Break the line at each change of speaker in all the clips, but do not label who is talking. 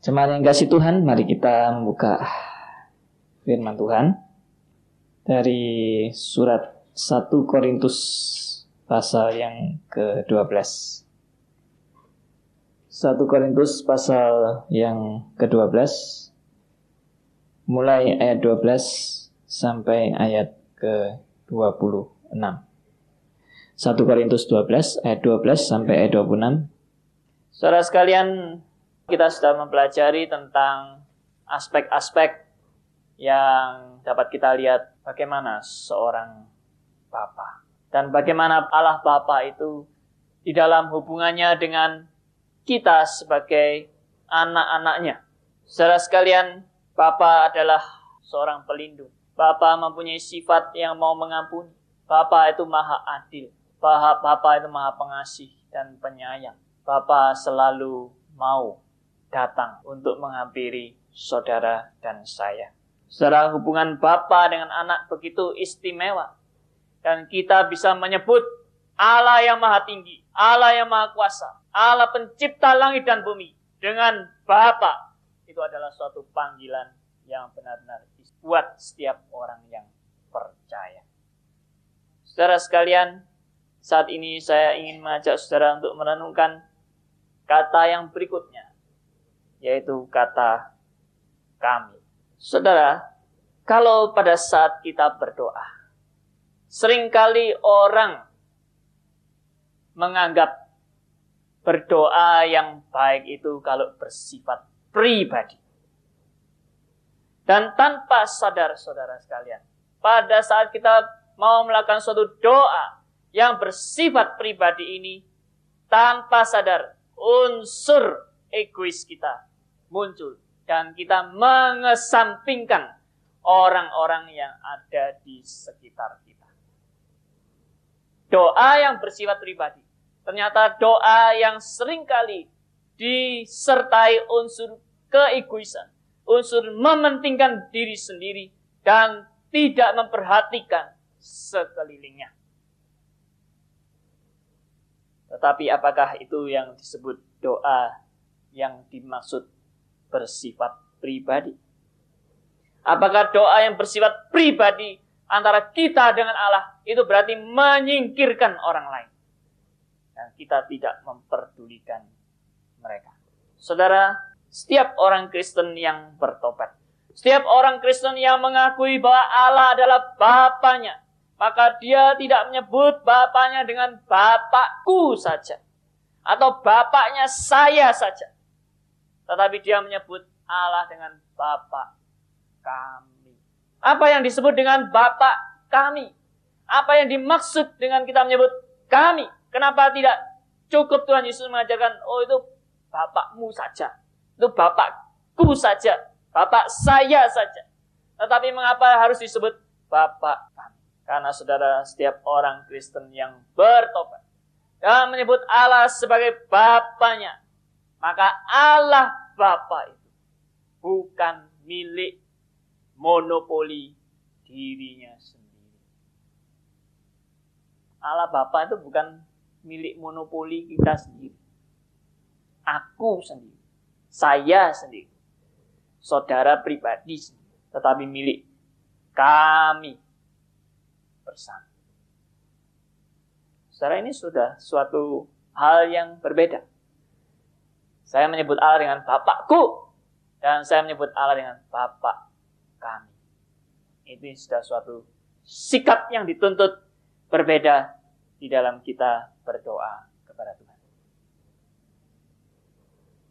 Jemaat yang kasih Tuhan, mari kita membuka firman Tuhan dari surat 1 Korintus pasal yang ke-12. 1 Korintus pasal yang ke-12 mulai ayat 12 sampai ayat ke-26. 1 Korintus 12 ayat 12 sampai ayat 26. Saudara sekalian, kita sudah mempelajari tentang aspek-aspek yang dapat kita lihat bagaimana seorang Bapa dan bagaimana Allah Bapa itu di dalam hubungannya dengan kita sebagai anak-anaknya. Saudara sekalian, Bapa adalah seorang pelindung. Bapa mempunyai sifat yang mau mengampuni. Bapa itu maha adil. Bapa itu maha pengasih dan penyayang. Bapa selalu mau datang untuk menghampiri saudara dan saya. Saudara hubungan bapa dengan anak begitu istimewa. Dan kita bisa menyebut Allah yang maha tinggi, Allah yang maha kuasa, Allah pencipta langit dan bumi dengan Bapa. Itu adalah suatu panggilan yang benar-benar buat setiap orang yang percaya. Saudara sekalian, saat ini saya ingin mengajak saudara untuk merenungkan kata yang berikutnya yaitu kata kami. Saudara, kalau pada saat kita berdoa, sering kali orang menganggap berdoa yang baik itu kalau bersifat pribadi. Dan tanpa sadar saudara sekalian, pada saat kita mau melakukan suatu doa yang bersifat pribadi ini, tanpa sadar unsur egois kita muncul dan kita mengesampingkan orang-orang yang ada di sekitar kita. Doa yang bersifat pribadi. Ternyata doa yang sering kali disertai unsur keegoisan, unsur mementingkan diri sendiri dan tidak memperhatikan sekelilingnya. Tetapi apakah itu yang disebut doa yang dimaksud bersifat pribadi? Apakah doa yang bersifat pribadi antara kita dengan Allah itu berarti menyingkirkan orang lain? Dan kita tidak memperdulikan mereka. Saudara, setiap orang Kristen yang bertobat, setiap orang Kristen yang mengakui bahwa Allah adalah Bapaknya, maka dia tidak menyebut Bapaknya dengan Bapakku saja. Atau Bapaknya saya saja. Tetapi dia menyebut Allah dengan Bapak kami. Apa yang disebut dengan Bapak kami? Apa yang dimaksud dengan kita menyebut kami? Kenapa tidak cukup Tuhan Yesus mengajarkan, oh itu Bapakmu saja. Itu Bapakku saja. Bapak saya saja. Tetapi mengapa harus disebut Bapak kami? Karena saudara setiap orang Kristen yang bertobat dan menyebut Allah sebagai Bapaknya, maka Allah Bapa itu bukan milik monopoli dirinya sendiri. Allah Bapa itu bukan milik monopoli kita sendiri. Aku sendiri. Saya sendiri. Saudara pribadi sendiri. Tetapi milik kami bersama. Saudara ini sudah suatu hal yang berbeda. Saya menyebut Allah dengan Bapakku. Dan saya menyebut Allah dengan Bapak kami. Itu sudah suatu sikap yang dituntut berbeda di dalam kita berdoa kepada Tuhan.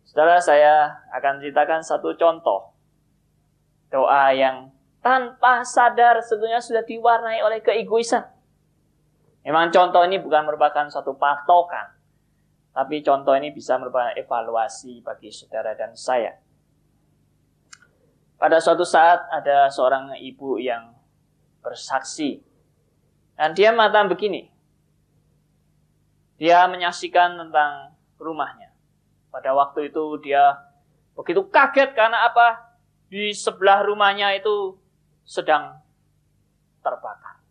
Saudara, saya akan ceritakan satu contoh doa yang tanpa sadar sebetulnya sudah diwarnai oleh keegoisan. Memang contoh ini bukan merupakan suatu patokan, tapi contoh ini bisa merupakan evaluasi bagi saudara dan saya. Pada suatu saat ada seorang ibu yang bersaksi. Dan dia mengatakan begini. Dia menyaksikan tentang rumahnya. Pada waktu itu dia begitu kaget karena apa? Di sebelah rumahnya itu sedang terbakar.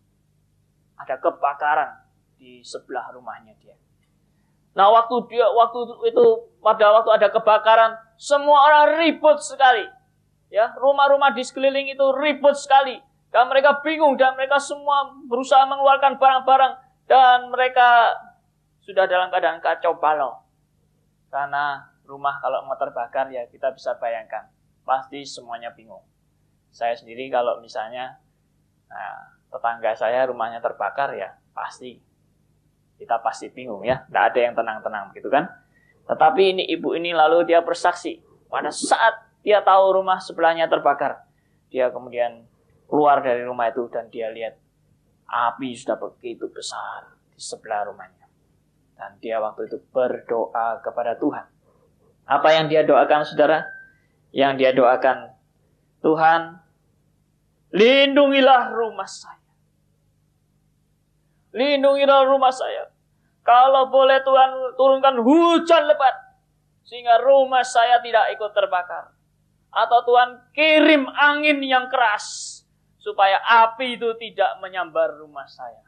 Ada kebakaran di sebelah rumahnya dia. Nah, waktu dia waktu itu pada waktu ada kebakaran, semua orang ribut sekali. Ya, rumah-rumah di sekeliling itu ribut sekali. Dan mereka bingung dan mereka semua berusaha mengeluarkan barang-barang dan mereka sudah dalam keadaan kacau balau. Karena rumah kalau mau terbakar ya kita bisa bayangkan. Pasti semuanya bingung. Saya sendiri kalau misalnya nah, tetangga saya rumahnya terbakar ya pasti kita pasti bingung ya. Tidak ada yang tenang-tenang gitu kan. Tetapi ini ibu ini lalu dia bersaksi. Pada saat dia tahu rumah sebelahnya terbakar. Dia kemudian keluar dari rumah itu dan dia lihat api sudah begitu besar di sebelah rumahnya. Dan dia waktu itu berdoa kepada Tuhan. Apa yang dia doakan saudara? Yang dia doakan, Tuhan, lindungilah rumah saya. Lindungilah rumah saya. Kalau boleh Tuhan turunkan hujan lebat. Sehingga rumah saya tidak ikut terbakar. Atau Tuhan kirim angin yang keras supaya api itu tidak menyambar rumah saya.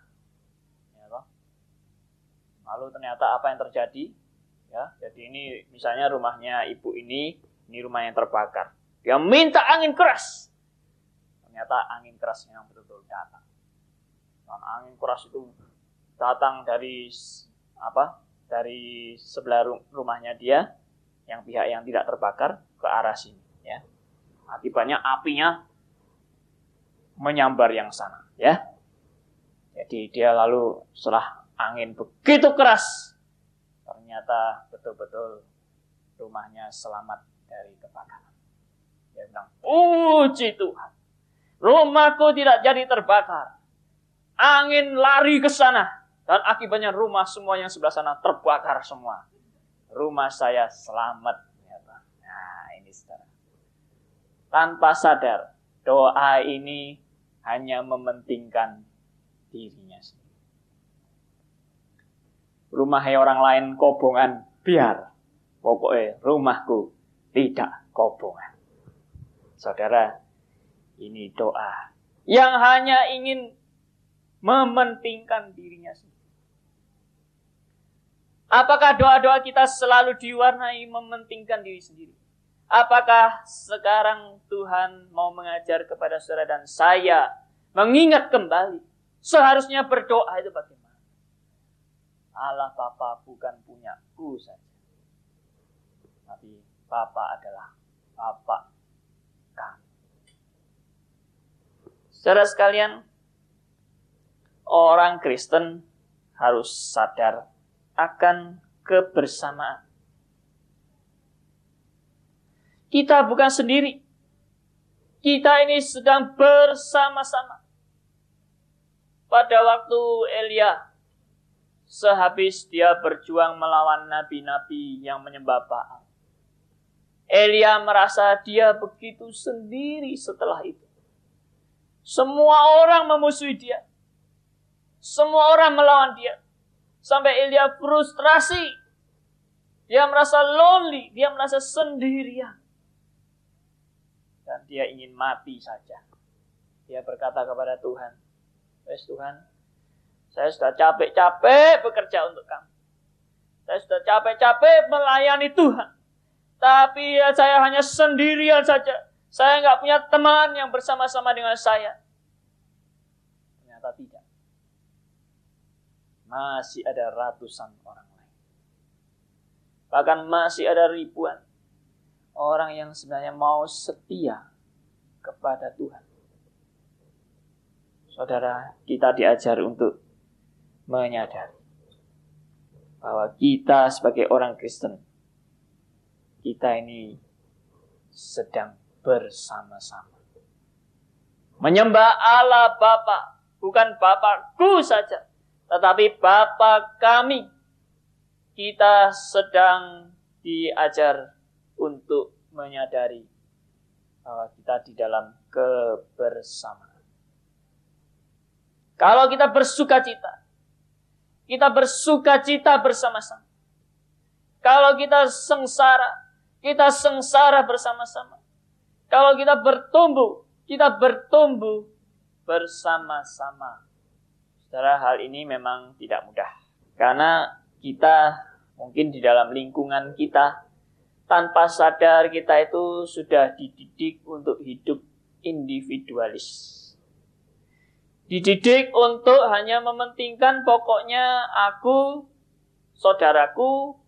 Ya, toh? Lalu ternyata apa yang terjadi? Ya, jadi ini misalnya rumahnya ibu ini, ini rumah yang terbakar. Dia minta angin keras. Ternyata angin keras yang betul-betul datang. Angin keras itu datang dari apa? Dari sebelah rumahnya dia, yang pihak yang tidak terbakar ke arah sini. Ya, akibatnya apinya menyambar yang sana, ya. Jadi dia lalu setelah angin begitu keras, ternyata betul-betul rumahnya selamat dari kebakaran. Dia bilang, puji Tuhan, rumahku tidak jadi terbakar. Angin lari ke sana, dan akibatnya rumah semua yang sebelah sana terbakar semua. Rumah saya selamat. Nah ini saudara. Tanpa sadar, doa ini hanya mementingkan dirinya sendiri. Rumah orang lain kobongan, biar. Pokoknya rumahku tidak kobongan. Saudara, ini doa yang hanya ingin mementingkan dirinya sendiri. Apakah doa-doa kita selalu diwarnai mementingkan diri sendiri? Apakah sekarang Tuhan mau mengajar kepada saudara dan saya mengingat kembali seharusnya berdoa itu bagaimana? Allah Bapa bukan punya ku saja. Tapi Bapa adalah Bapa kami. Saudara sekalian, orang Kristen harus sadar akan kebersamaan kita bukan sendiri. Kita ini sedang bersama-sama. Pada waktu Elia, sehabis dia berjuang melawan nabi-nabi yang menyembah Baal. Elia merasa dia begitu sendiri setelah itu. Semua orang memusuhi dia. Semua orang melawan dia. Sampai Elia frustrasi. Dia merasa lonely, dia merasa sendirian dan dia ingin mati saja. Dia berkata kepada Tuhan, Wes Tuhan, saya sudah capek-capek bekerja untuk kamu. Saya sudah capek-capek melayani Tuhan. Tapi ya saya hanya sendirian saja. Saya nggak punya teman yang bersama-sama dengan saya. Ternyata tidak. Masih ada ratusan orang lain. Bahkan masih ada ribuan orang yang sebenarnya mau setia kepada Tuhan. Saudara, kita diajar untuk menyadari bahwa kita sebagai orang Kristen, kita ini sedang bersama-sama. Menyembah Allah Bapa, bukan Bapakku saja, tetapi Bapa kami. Kita sedang diajar untuk menyadari bahwa kita di dalam kebersamaan. Kalau kita bersuka cita, kita bersuka cita bersama-sama. Kalau kita sengsara, kita sengsara bersama-sama. Kalau kita bertumbuh, kita bertumbuh bersama-sama. Secara hal ini memang tidak mudah. Karena kita mungkin di dalam lingkungan kita tanpa sadar kita itu sudah dididik untuk hidup individualis. Dididik untuk hanya mementingkan pokoknya aku, saudaraku,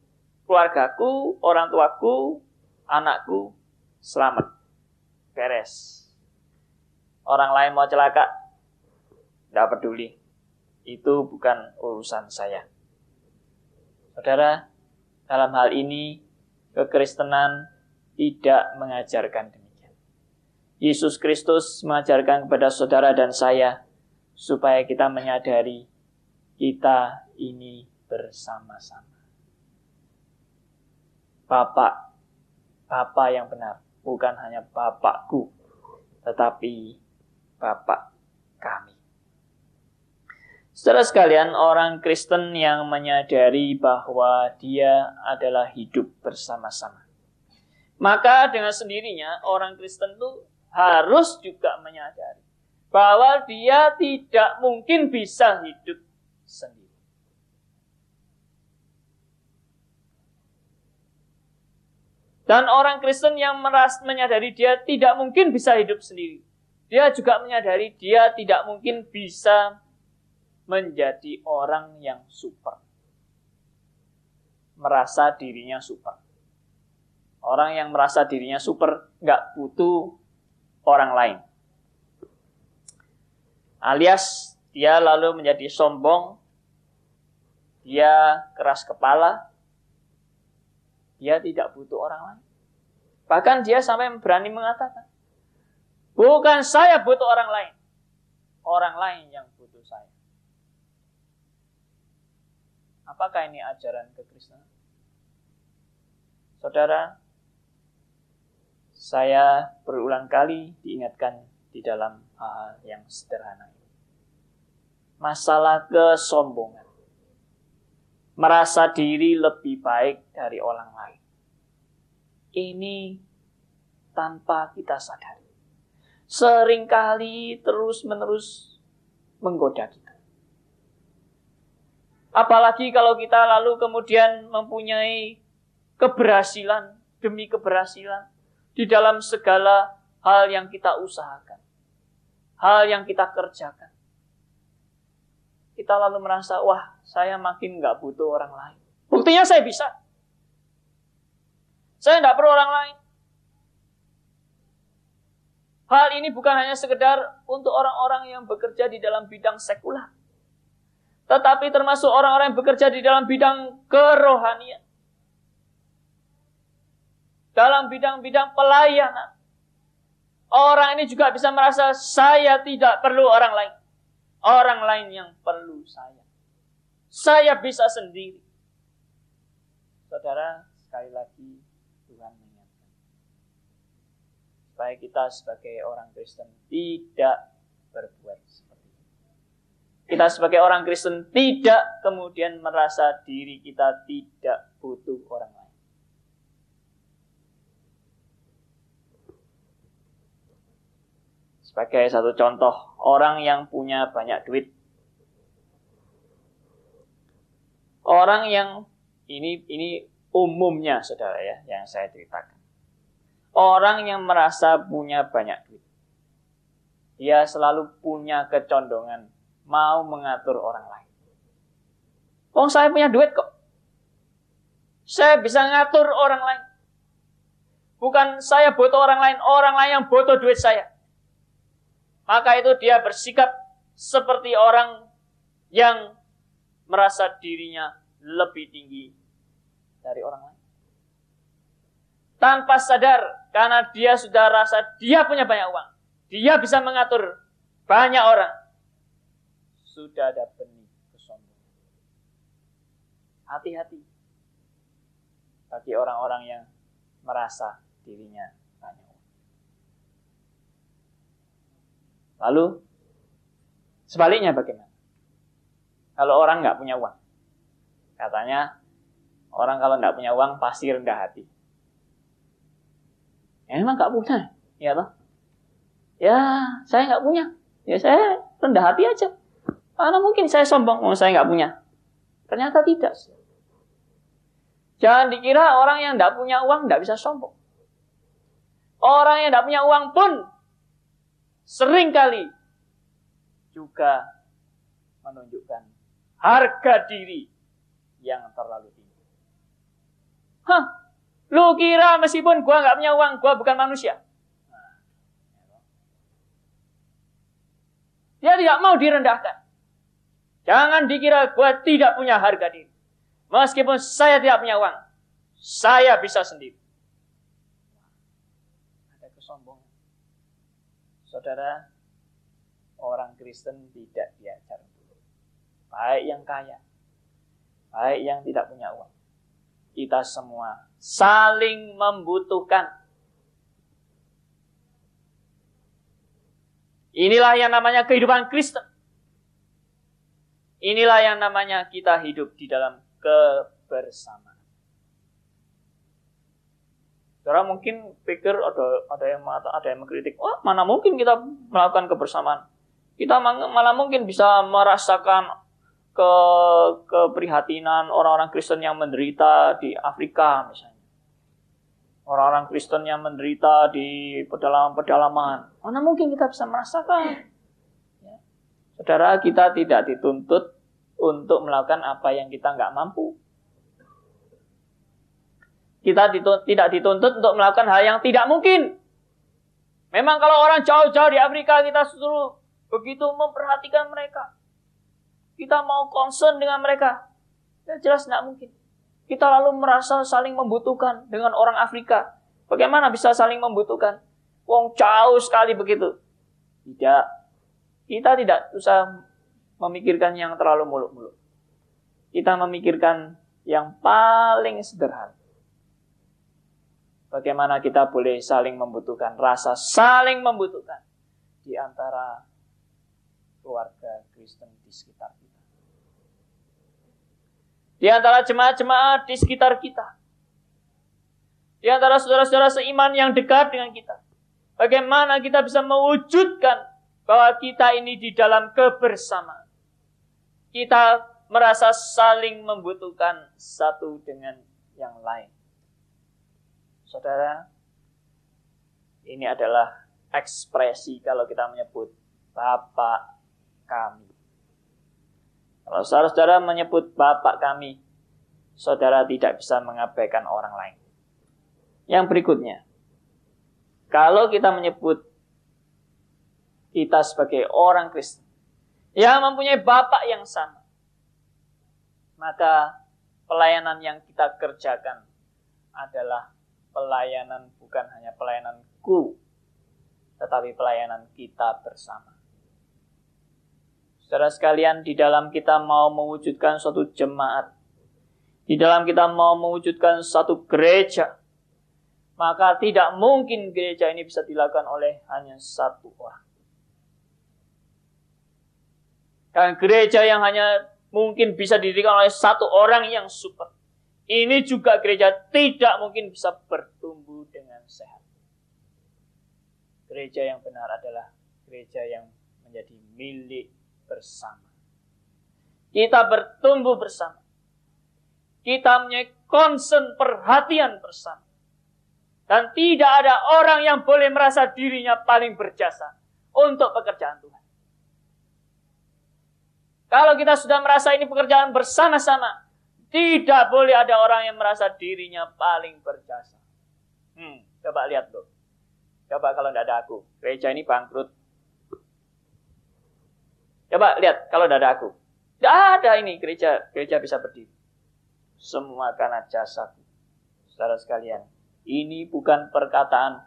keluargaku, orang tuaku, anakku selamat. Beres. Orang lain mau celaka, tidak peduli. Itu bukan urusan saya. Saudara, dalam hal ini kekristenan tidak mengajarkan demikian. Yesus Kristus mengajarkan kepada saudara dan saya supaya kita menyadari kita ini bersama-sama. Bapak, Bapak yang benar, bukan hanya Bapakku, tetapi Bapak kami. Setelah sekalian, orang Kristen yang menyadari bahwa dia adalah hidup bersama-sama. Maka dengan sendirinya orang Kristen itu harus juga menyadari bahwa dia tidak mungkin bisa hidup sendiri. Dan orang Kristen yang meras menyadari dia tidak mungkin bisa hidup sendiri. Dia juga menyadari dia tidak mungkin bisa menjadi orang yang super. Merasa dirinya super. Orang yang merasa dirinya super nggak butuh orang lain. Alias dia lalu menjadi sombong, dia keras kepala, dia tidak butuh orang lain. Bahkan dia sampai berani mengatakan, bukan saya butuh orang lain, orang lain yang butuh saya. Apakah ini ajaran kekristenan? Saudara, saya berulang kali diingatkan di dalam hal yang sederhana ini. Masalah kesombongan. Merasa diri lebih baik dari orang lain. Ini tanpa kita sadari. Seringkali terus-menerus menggoda kita. Apalagi kalau kita lalu kemudian mempunyai keberhasilan demi keberhasilan di dalam segala hal yang kita usahakan, hal yang kita kerjakan. Kita lalu merasa, wah saya makin nggak butuh orang lain. Buktinya saya bisa. Saya tidak perlu orang lain. Hal ini bukan hanya sekedar untuk orang-orang yang bekerja di dalam bidang sekular tetapi termasuk orang-orang yang bekerja di dalam bidang kerohanian. Dalam bidang-bidang pelayanan. Orang ini juga bisa merasa saya tidak perlu orang lain. Orang lain yang perlu saya. Saya bisa sendiri. Saudara, sekali lagi Tuhan mengingatkan. Supaya kita sebagai orang Kristen tidak berbuat kita sebagai orang Kristen tidak kemudian merasa diri kita tidak butuh orang lain. Sebagai satu contoh, orang yang punya banyak duit. Orang yang ini ini umumnya saudara ya yang saya ceritakan. Orang yang merasa punya banyak duit. Dia selalu punya kecondongan mau mengatur orang lain. Oh saya punya duit kok. Saya bisa ngatur orang lain. Bukan saya butuh orang lain, orang lain yang butuh duit saya. Maka itu dia bersikap seperti orang yang merasa dirinya lebih tinggi dari orang lain. Tanpa sadar, karena dia sudah rasa dia punya banyak uang. Dia bisa mengatur banyak orang sudah ada benih kesombongan. Hati-hati bagi orang-orang yang merasa dirinya banyak. Lalu sebaliknya bagaimana? Kalau orang nggak punya uang, katanya orang kalau nggak punya uang pasti rendah hati. Ya, emang nggak punya, ya toh? Ya saya nggak punya, ya saya rendah hati aja. Karena mungkin saya sombong, oh, saya nggak punya. Ternyata tidak. Jangan dikira orang yang tidak punya uang tidak bisa sombong. Orang yang tidak punya uang pun sering kali juga menunjukkan harga diri yang terlalu tinggi. Hah, lu kira meskipun gua nggak punya uang, gua bukan manusia? Dia tidak mau direndahkan. Jangan dikira gua tidak punya harga diri. Meskipun saya tidak punya uang, saya bisa sendiri. Ada kesombongan. Saudara, orang Kristen tidak diajar dulu. Baik yang kaya, baik yang tidak punya uang. Kita semua saling membutuhkan. Inilah yang namanya kehidupan Kristen. Inilah yang namanya kita hidup di dalam kebersamaan. Saudara mungkin pikir ada ada yang ada yang mengkritik, wah mana mungkin kita melakukan kebersamaan? Kita malah mungkin bisa merasakan ke keprihatinan orang-orang Kristen yang menderita di Afrika misalnya. Orang-orang Kristen yang menderita di pedalaman-pedalaman. Mana mungkin kita bisa merasakan? Saudara, kita tidak dituntut untuk melakukan apa yang kita nggak mampu. Kita dituntut, tidak dituntut untuk melakukan hal yang tidak mungkin. Memang kalau orang jauh-jauh di Afrika kita suruh begitu memperhatikan mereka. Kita mau concern dengan mereka. Ya jelas tidak mungkin. Kita lalu merasa saling membutuhkan dengan orang Afrika. Bagaimana bisa saling membutuhkan? Wong jauh sekali begitu. Tidak. Kita tidak usah memikirkan yang terlalu muluk-muluk. Kita memikirkan yang paling sederhana. Bagaimana kita boleh saling membutuhkan, rasa saling membutuhkan di antara keluarga Kristen di sekitar kita. Di antara jemaat-jemaat di sekitar kita. Di antara saudara-saudara seiman yang dekat dengan kita. Bagaimana kita bisa mewujudkan bahwa kita ini di dalam kebersamaan kita merasa saling membutuhkan satu dengan yang lain. Saudara, ini adalah ekspresi kalau kita menyebut Bapak kami. Kalau saudara-saudara menyebut Bapak kami, saudara tidak bisa mengabaikan orang lain. Yang berikutnya, kalau kita menyebut kita sebagai orang Kristen, yang mempunyai Bapak yang sama. Maka pelayanan yang kita kerjakan adalah pelayanan bukan hanya pelayananku, tetapi pelayanan kita bersama. Saudara sekalian, di dalam kita mau mewujudkan suatu jemaat, di dalam kita mau mewujudkan satu gereja, maka tidak mungkin gereja ini bisa dilakukan oleh hanya satu orang. Dan gereja yang hanya mungkin bisa didirikan oleh satu orang yang super. Ini juga gereja tidak mungkin bisa bertumbuh dengan sehat. Gereja yang benar adalah gereja yang menjadi milik bersama. Kita bertumbuh bersama. Kita punya concern perhatian bersama. Dan tidak ada orang yang boleh merasa dirinya paling berjasa untuk pekerjaan Tuhan. Kalau kita sudah merasa ini pekerjaan bersama-sama, tidak boleh ada orang yang merasa dirinya paling berjasa. Hmm, coba lihat loh. Coba kalau tidak ada aku, gereja ini bangkrut. Coba lihat kalau tidak ada aku. Tidak ada ini gereja, gereja bisa berdiri. Semua karena jasa. Saudara sekalian, ini bukan perkataan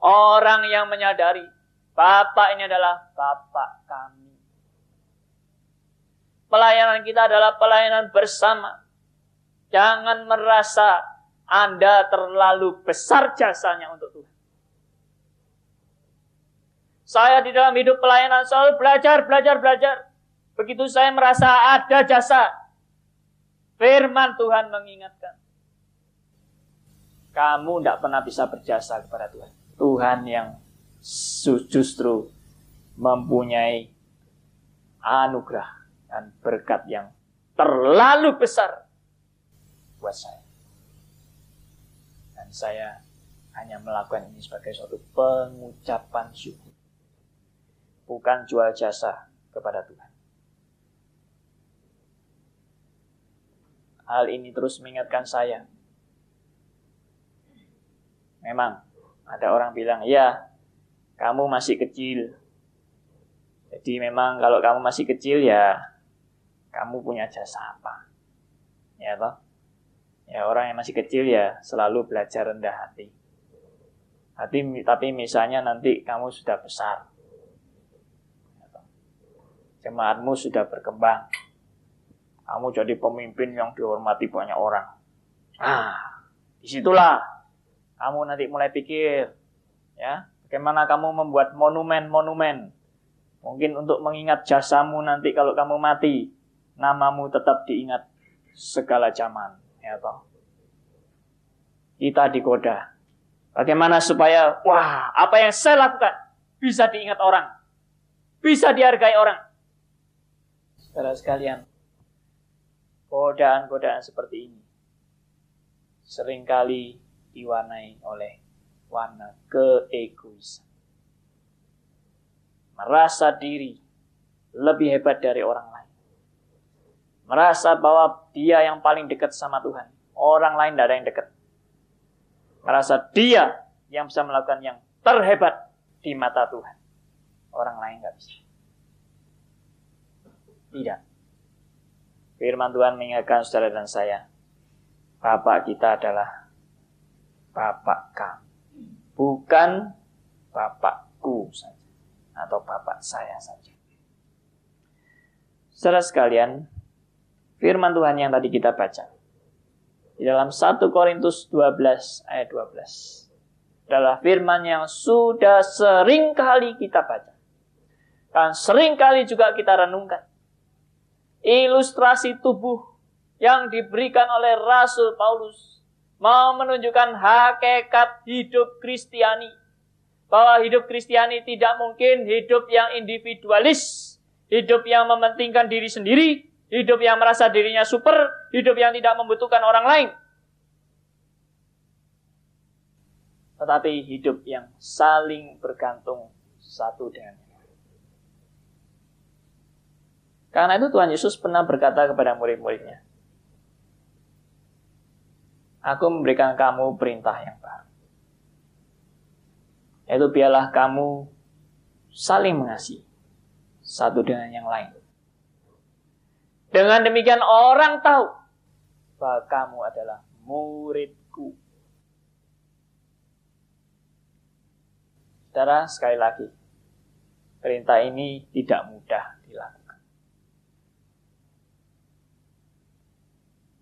orang yang menyadari Bapak ini adalah Bapak kami. Pelayanan kita adalah pelayanan bersama. Jangan merasa Anda terlalu besar jasanya untuk Tuhan. Saya di dalam hidup pelayanan selalu belajar, belajar, belajar. Begitu saya merasa ada jasa, firman Tuhan mengingatkan. Kamu tidak pernah bisa berjasa kepada Tuhan. Tuhan yang justru mempunyai anugerah dan berkat yang terlalu besar buat saya. Dan saya hanya melakukan ini sebagai suatu pengucapan syukur. Bukan jual jasa kepada Tuhan. Hal ini terus mengingatkan saya. Memang ada orang bilang, ya kamu masih kecil. Jadi memang kalau kamu masih kecil ya kamu punya jasa apa? Ya toh? Ya orang yang masih kecil ya selalu belajar rendah hati. Hati tapi misalnya nanti kamu sudah besar. Ya Jemaatmu sudah berkembang kamu jadi pemimpin yang dihormati banyak orang. Ah, di situlah kamu nanti mulai pikir, ya, bagaimana kamu membuat monumen-monumen. Mungkin untuk mengingat jasamu nanti kalau kamu mati, namamu tetap diingat segala zaman, ya toh. Kita digoda. Bagaimana supaya, wah, apa yang saya lakukan bisa diingat orang, bisa dihargai orang. Saudara sekalian, godaan-godaan seperti ini sering kali diwarnai oleh warna keegoisan. Merasa diri lebih hebat dari orang lain. Merasa bahwa dia yang paling dekat sama Tuhan. Orang lain tidak ada yang dekat. Merasa dia yang bisa melakukan yang terhebat di mata Tuhan. Orang lain nggak bisa. Tidak. Firman Tuhan mengingatkan saudara dan saya, Bapak kita adalah Bapak kami, bukan Bapakku saja atau Bapak saya saja. Saudara sekalian, firman Tuhan yang tadi kita baca di dalam 1 Korintus 12 ayat 12 adalah firman yang sudah sering kali kita baca. Dan sering kali juga kita renungkan ilustrasi tubuh yang diberikan oleh Rasul Paulus mau menunjukkan hakikat hidup Kristiani. Bahwa hidup Kristiani tidak mungkin hidup yang individualis, hidup yang mementingkan diri sendiri, hidup yang merasa dirinya super, hidup yang tidak membutuhkan orang lain. Tetapi hidup yang saling bergantung satu dengan Karena itu Tuhan Yesus pernah berkata kepada murid-muridnya, Aku memberikan kamu perintah yang baru. Yaitu biarlah kamu saling mengasihi satu dengan yang lain. Dengan demikian orang tahu bahwa kamu adalah muridku. Saudara, sekali lagi, perintah ini tidak mudah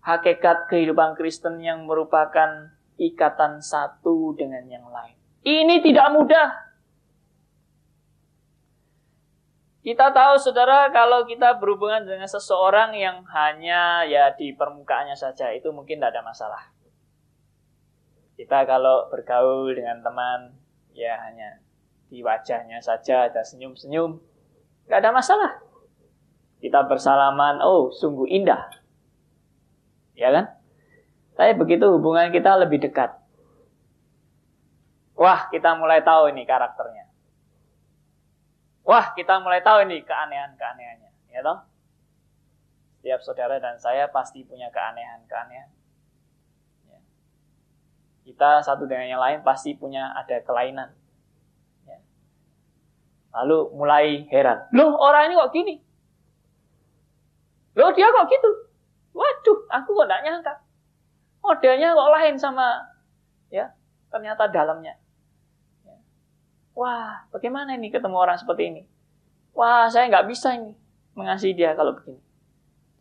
hakikat kehidupan Kristen yang merupakan ikatan satu dengan yang lain. Ini tidak mudah. Kita tahu saudara kalau kita berhubungan dengan seseorang yang hanya ya di permukaannya saja itu mungkin tidak ada masalah. Kita kalau bergaul dengan teman ya hanya di wajahnya saja ada senyum-senyum, nggak ada masalah. Kita bersalaman, oh sungguh indah Ya kan? Tapi begitu hubungan kita lebih dekat. Wah, kita mulai tahu ini karakternya. Wah, kita mulai tahu ini keanehan-keanehannya. Ya toh? Setiap saudara dan saya pasti punya keanehan-keanehan. Ya. Kita satu dengan yang lain pasti punya ada kelainan. Ya. Lalu mulai heran. Loh, orang ini kok gini? Loh, dia kok gitu? Waduh, aku kok tidak nyangka. Modelnya kok lain sama ya ternyata dalamnya. Wah, bagaimana ini ketemu orang seperti ini? Wah, saya nggak bisa ini mengasihi dia kalau begini.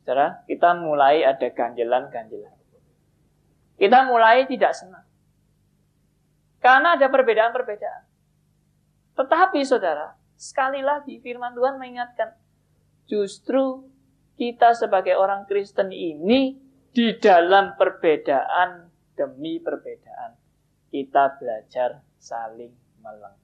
Saudara, kita mulai ada ganjelan-ganjelan. Kita mulai tidak senang. Karena ada perbedaan-perbedaan. Tetapi saudara, sekali lagi firman Tuhan mengingatkan, justru kita sebagai orang Kristen ini di dalam perbedaan demi perbedaan kita belajar saling melengkapi.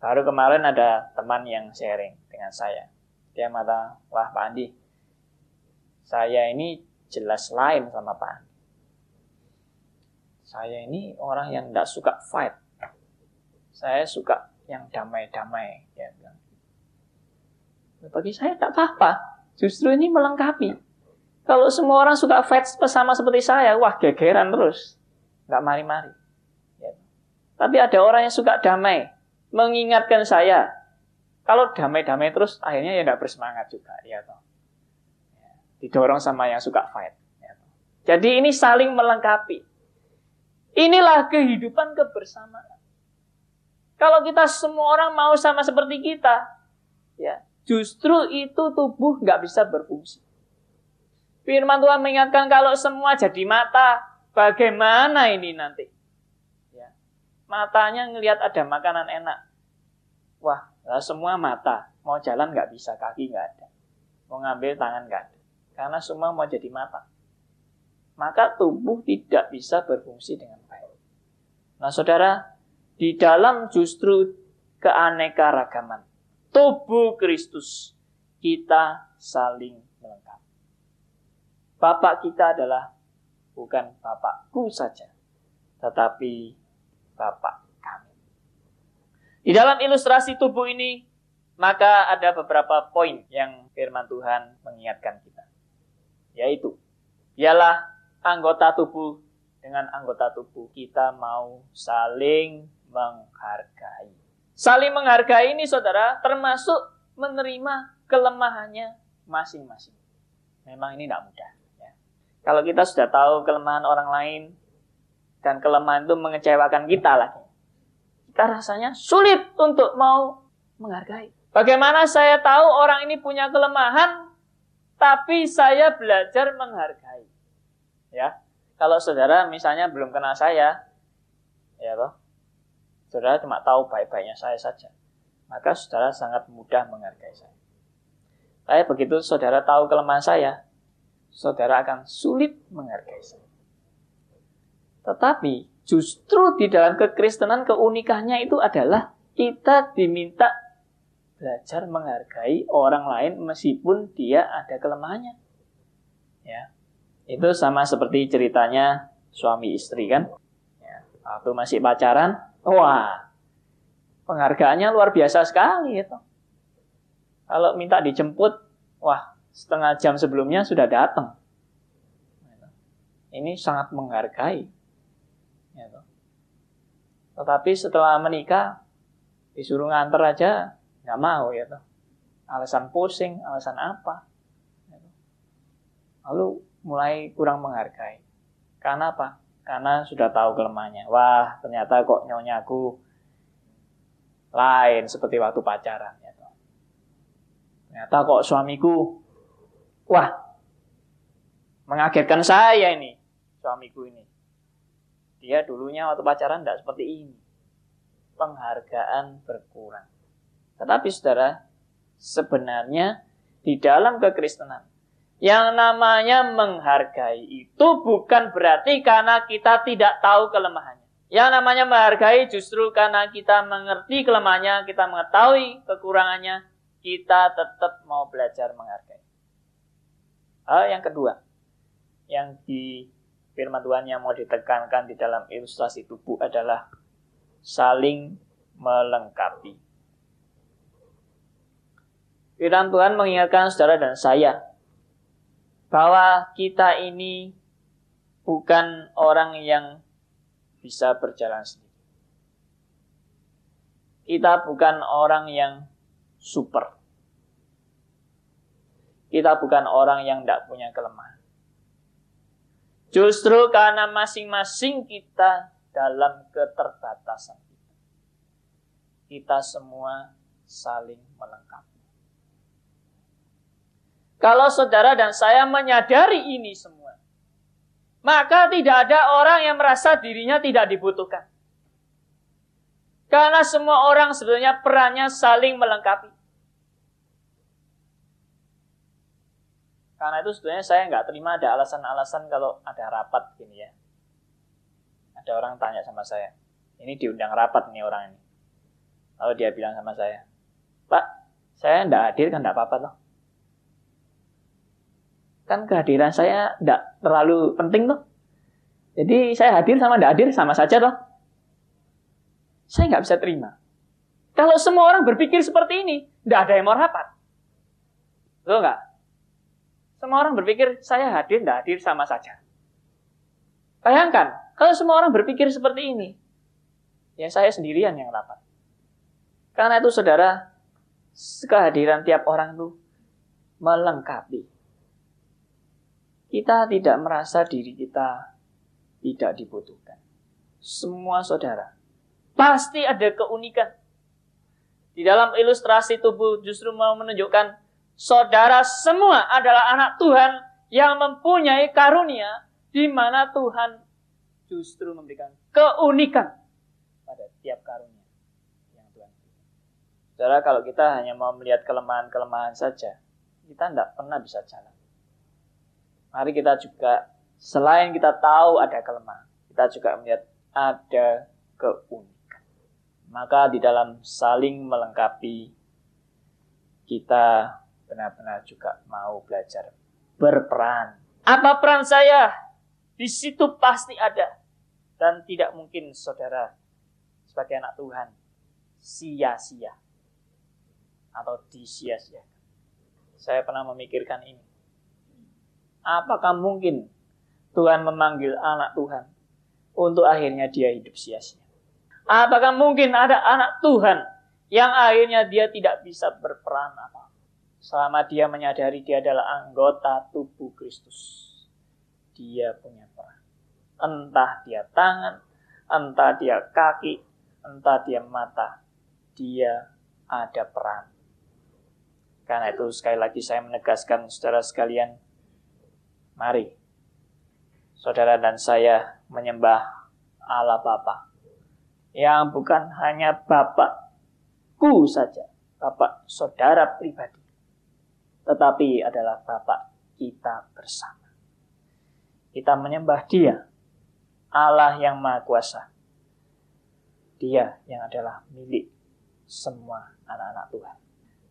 Baru kemarin ada teman yang sharing dengan saya. Dia mata, wah Pak Andi, saya ini jelas lain sama Pak Andi. Saya ini orang yang tidak suka fight. Saya suka yang damai-damai. Ya, Bagi saya tak apa-apa. Justru ini melengkapi. Kalau semua orang suka fight sama seperti saya, wah gegeran terus. Nggak mari-mari. Ya. Tapi ada orang yang suka damai. Mengingatkan saya. Kalau damai-damai terus, akhirnya ya nggak bersemangat juga. Ya, toh. Ya. Didorong sama yang suka fight. Ya, toh. Jadi ini saling melengkapi. Inilah kehidupan kebersamaan. Kalau kita semua orang mau sama seperti kita, ya justru itu tubuh nggak bisa berfungsi. Firman Tuhan mengingatkan kalau semua jadi mata, bagaimana ini nanti? Ya. Matanya ngelihat ada makanan enak. Wah, semua mata. Mau jalan nggak bisa, kaki nggak ada. Mau ngambil tangan nggak ada. Karena semua mau jadi mata. Maka tubuh tidak bisa berfungsi dengan baik. Nah saudara, di dalam justru keanekaragaman tubuh Kristus, kita saling Bapak kita adalah bukan Bapakku saja, tetapi Bapak kami. Di dalam ilustrasi tubuh ini, maka ada beberapa poin yang firman Tuhan mengingatkan kita. Yaitu, ialah anggota tubuh dengan anggota tubuh kita mau saling menghargai. Saling menghargai ini saudara termasuk menerima kelemahannya masing-masing. Memang ini tidak mudah. Kalau kita sudah tahu kelemahan orang lain dan kelemahan itu mengecewakan kita lagi, kita rasanya sulit untuk mau menghargai. Bagaimana saya tahu orang ini punya kelemahan, tapi saya belajar menghargai. Ya, kalau saudara misalnya belum kenal saya, ya toh, saudara cuma tahu baik-baiknya saya saja, maka saudara sangat mudah menghargai saya. Tapi begitu saudara tahu kelemahan saya, saudara akan sulit menghargai saya. Tetapi justru di dalam kekristenan keunikannya itu adalah kita diminta belajar menghargai orang lain meskipun dia ada kelemahannya. Ya. Itu sama seperti ceritanya suami istri kan. Ya. Waktu masih pacaran, wah penghargaannya luar biasa sekali itu. Kalau minta dijemput, wah setengah jam sebelumnya sudah datang. Ini sangat menghargai. Ya Tetapi setelah menikah, disuruh nganter aja, nggak mau ya toh. Alasan pusing, alasan apa. Ya Lalu mulai kurang menghargai. Karena apa? Karena sudah tahu kelemahannya. Wah, ternyata kok nyonyaku lain seperti waktu pacaran. Ya toh. Ternyata kok suamiku Wah, mengagetkan saya ini, suamiku ini. Dia dulunya waktu pacaran tidak seperti ini. Penghargaan berkurang. Tetapi saudara, sebenarnya di dalam kekristenan, yang namanya menghargai itu bukan berarti karena kita tidak tahu kelemahannya. Yang namanya menghargai justru karena kita mengerti kelemahannya, kita mengetahui kekurangannya, kita tetap mau belajar menghargai. Hal yang kedua, yang di firman Tuhan yang mau ditekankan di dalam ilustrasi tubuh adalah saling melengkapi. Firman Tuhan mengingatkan saudara dan saya bahwa kita ini bukan orang yang bisa berjalan sendiri. Kita bukan orang yang super. Kita bukan orang yang tidak punya kelemahan. Justru karena masing-masing kita dalam keterbatasan kita. Kita semua saling melengkapi. Kalau saudara dan saya menyadari ini semua, maka tidak ada orang yang merasa dirinya tidak dibutuhkan. Karena semua orang sebenarnya perannya saling melengkapi. Karena itu sebenarnya saya nggak terima ada alasan-alasan kalau ada rapat gini ya. Ada orang tanya sama saya, ini diundang rapat nih orang ini. Lalu dia bilang sama saya, Pak, saya nggak hadir kan nggak apa-apa loh. Kan kehadiran saya tidak terlalu penting tuh. Jadi saya hadir sama tidak hadir sama saja toh. Saya nggak bisa terima. Kalau semua orang berpikir seperti ini, tidak ada yang mau rapat. Betul nggak? Semua orang berpikir saya hadir, tidak hadir sama saja. Bayangkan, kalau semua orang berpikir seperti ini, ya saya sendirian yang rapat. Karena itu saudara, kehadiran tiap orang itu melengkapi. Kita tidak merasa diri kita tidak dibutuhkan. Semua saudara, pasti ada keunikan. Di dalam ilustrasi tubuh justru mau menunjukkan saudara semua adalah anak Tuhan yang mempunyai karunia di mana Tuhan justru memberikan keunikan pada tiap karunia yang Tuhan berikan. Saudara, kalau kita hanya mau melihat kelemahan-kelemahan saja, kita tidak pernah bisa jalan. Mari kita juga, selain kita tahu ada kelemahan, kita juga melihat ada keunikan. Maka di dalam saling melengkapi, kita benar-benar juga mau belajar berperan. Apa peran saya? Di situ pasti ada. Dan tidak mungkin saudara sebagai anak Tuhan sia-sia atau disia-sia. Saya pernah memikirkan ini. Apakah mungkin Tuhan memanggil anak Tuhan untuk akhirnya dia hidup sia-sia? Apakah mungkin ada anak Tuhan yang akhirnya dia tidak bisa berperan apa? Selama dia menyadari dia adalah anggota tubuh Kristus. Dia punya peran. Entah dia tangan, entah dia kaki, entah dia mata. Dia ada peran. Karena itu sekali lagi saya menegaskan saudara sekalian, mari saudara dan saya menyembah Allah Bapa yang bukan hanya Bapakku saja, Bapak saudara pribadi, tetapi adalah Bapak kita bersama. Kita menyembah Dia, Allah yang Maha Kuasa. Dia yang adalah milik semua anak-anak Tuhan.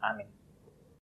Amin.